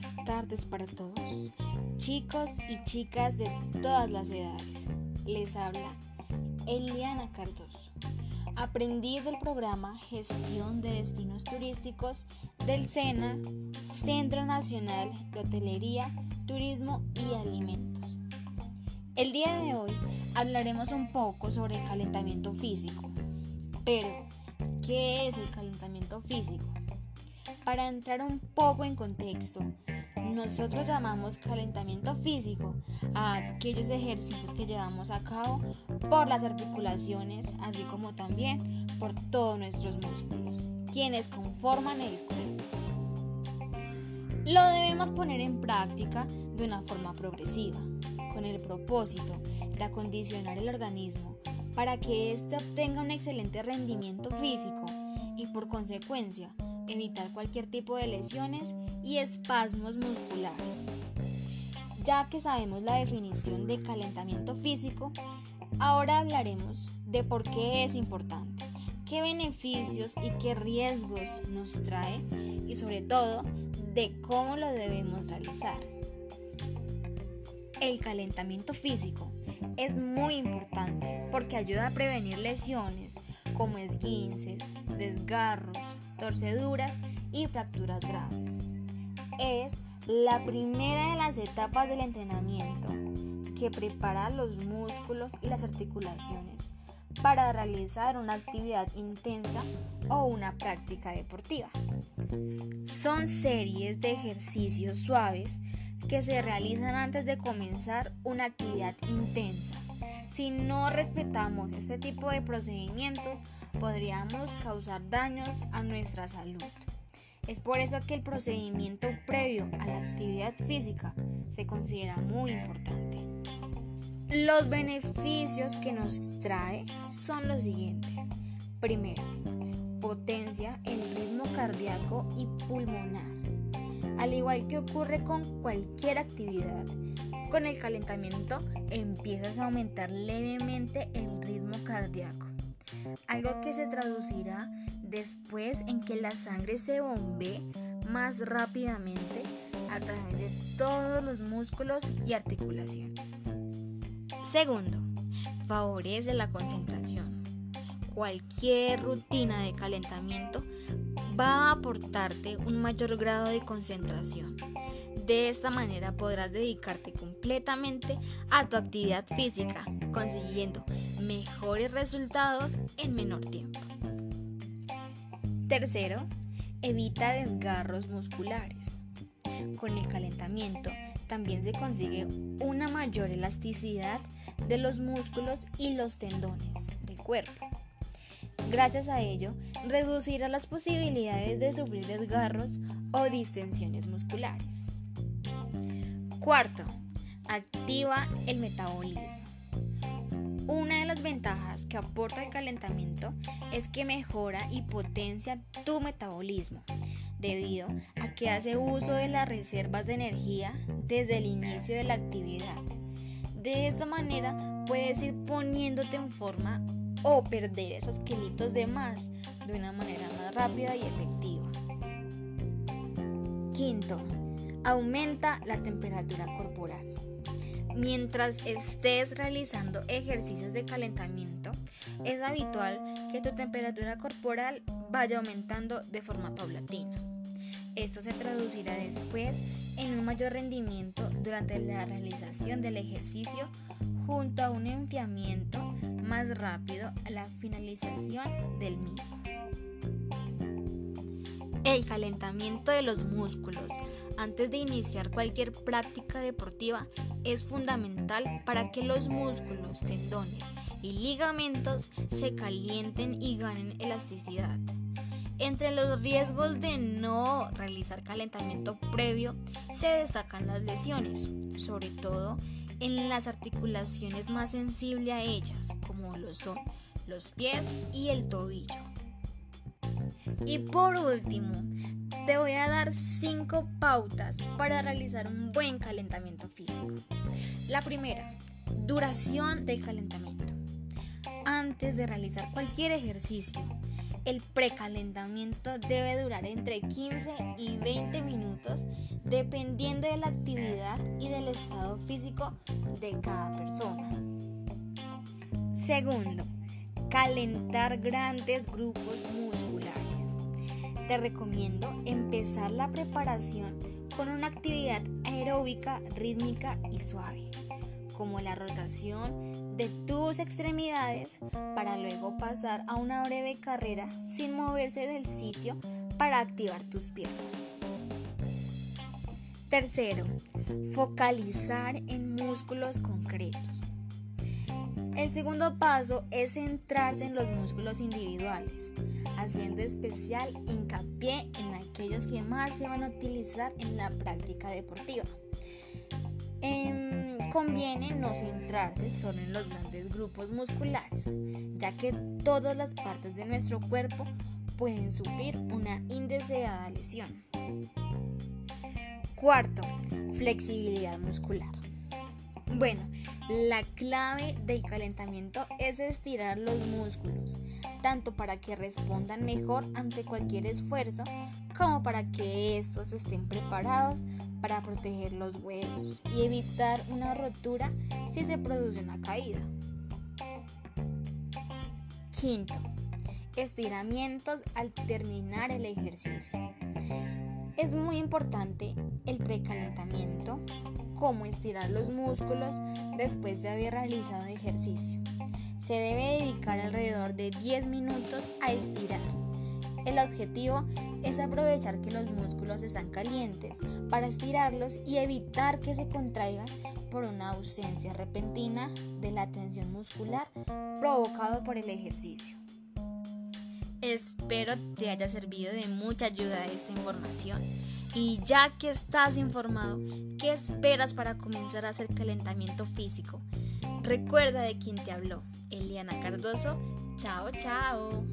buenas tardes para todos, chicos y chicas de todas las edades. Les habla Eliana Cardoso, aprendiz del programa Gestión de Destinos Turísticos del SENA, Centro Nacional de Hotelería, Turismo y Alimentos. El día de hoy hablaremos un poco sobre el calentamiento físico. Pero, ¿qué es el calentamiento físico? Para entrar un poco en contexto, nosotros llamamos calentamiento físico a aquellos ejercicios que llevamos a cabo por las articulaciones, así como también por todos nuestros músculos, quienes conforman el cuerpo. Lo debemos poner en práctica de una forma progresiva, con el propósito de acondicionar el organismo para que éste obtenga un excelente rendimiento físico y por consecuencia evitar cualquier tipo de lesiones y espasmos musculares. Ya que sabemos la definición de calentamiento físico, ahora hablaremos de por qué es importante, qué beneficios y qué riesgos nos trae y sobre todo de cómo lo debemos realizar. El calentamiento físico es muy importante porque ayuda a prevenir lesiones como esguinces, desgarros, torceduras y fracturas graves. Es la primera de las etapas del entrenamiento que prepara los músculos y las articulaciones para realizar una actividad intensa o una práctica deportiva. Son series de ejercicios suaves que se realizan antes de comenzar una actividad intensa. Si no respetamos este tipo de procedimientos, podríamos causar daños a nuestra salud. Es por eso que el procedimiento previo a la actividad física se considera muy importante. Los beneficios que nos trae son los siguientes. Primero, potencia el ritmo cardíaco y pulmonar. Al igual que ocurre con cualquier actividad, con el calentamiento empiezas a aumentar levemente el ritmo cardíaco, algo que se traducirá después en que la sangre se bombee más rápidamente a través de todos los músculos y articulaciones. Segundo, favorece la concentración. Cualquier rutina de calentamiento va a aportarte un mayor grado de concentración. De esta manera podrás dedicarte completamente a tu actividad física, consiguiendo mejores resultados en menor tiempo. Tercero, evita desgarros musculares. Con el calentamiento también se consigue una mayor elasticidad de los músculos y los tendones del cuerpo. Gracias a ello, reducirá las posibilidades de sufrir desgarros o distensiones musculares. Cuarto, activa el metabolismo. Una de las ventajas que aporta el calentamiento es que mejora y potencia tu metabolismo, debido a que hace uso de las reservas de energía desde el inicio de la actividad. De esta manera puedes ir poniéndote en forma o perder esos kilitos de más de una manera más rápida y efectiva. Quinto, aumenta la temperatura corporal. Mientras estés realizando ejercicios de calentamiento, es habitual que tu temperatura corporal vaya aumentando de forma paulatina. Esto se traducirá después en un mayor rendimiento durante la realización del ejercicio junto a un enfriamiento más rápido a la finalización del mismo. El calentamiento de los músculos antes de iniciar cualquier práctica deportiva es fundamental para que los músculos, tendones y ligamentos se calienten y ganen elasticidad. Entre los riesgos de no realizar calentamiento previo se destacan las lesiones, sobre todo en las articulaciones más sensibles a ellas, como lo son los pies y el tobillo. Y por último, te voy a dar 5 pautas para realizar un buen calentamiento físico. La primera, duración del calentamiento. Antes de realizar cualquier ejercicio, El precalentamiento debe durar entre 15 y 20 minutos dependiendo de la actividad y del estado físico de cada persona. Segundo, calentar grandes grupos musculares. Te recomiendo empezar la preparación con una actividad aeróbica, rítmica y suave, como la rotación de tus extremidades para luego pasar a una breve carrera sin moverse del sitio para activar tus piernas. Tercero, focalizar en músculos concretos. El segundo paso es centrarse en los músculos individuales, haciendo especial hincapié en aquellos que más se van a utilizar en la práctica deportiva. Em, conviene no centrarse solo en los grandes grupos musculares, ya que todas las partes de nuestro cuerpo pueden sufrir una indeseada lesión. Cuarto, flexibilidad muscular. Bueno, la clave del calentamiento es estirar los músculos, tanto para que respondan mejor ante cualquier esfuerzo, como para que estos estén preparados para proteger los huesos y evitar una rotura si se produce una caída. Quinto, estiramientos al terminar el ejercicio. Es muy importante el precalentamiento cómo estirar los músculos después de haber realizado ejercicio. Se debe dedicar alrededor de 10 minutos a estirar. El objetivo es aprovechar que los músculos están calientes para estirarlos y evitar que se contraigan por una ausencia repentina de la tensión muscular provocado por el ejercicio. Espero te haya servido de mucha ayuda esta información. Y ya que estás informado, ¿qué esperas para comenzar a hacer calentamiento físico? Recuerda de quién te habló, Eliana Cardoso. Chao, chao.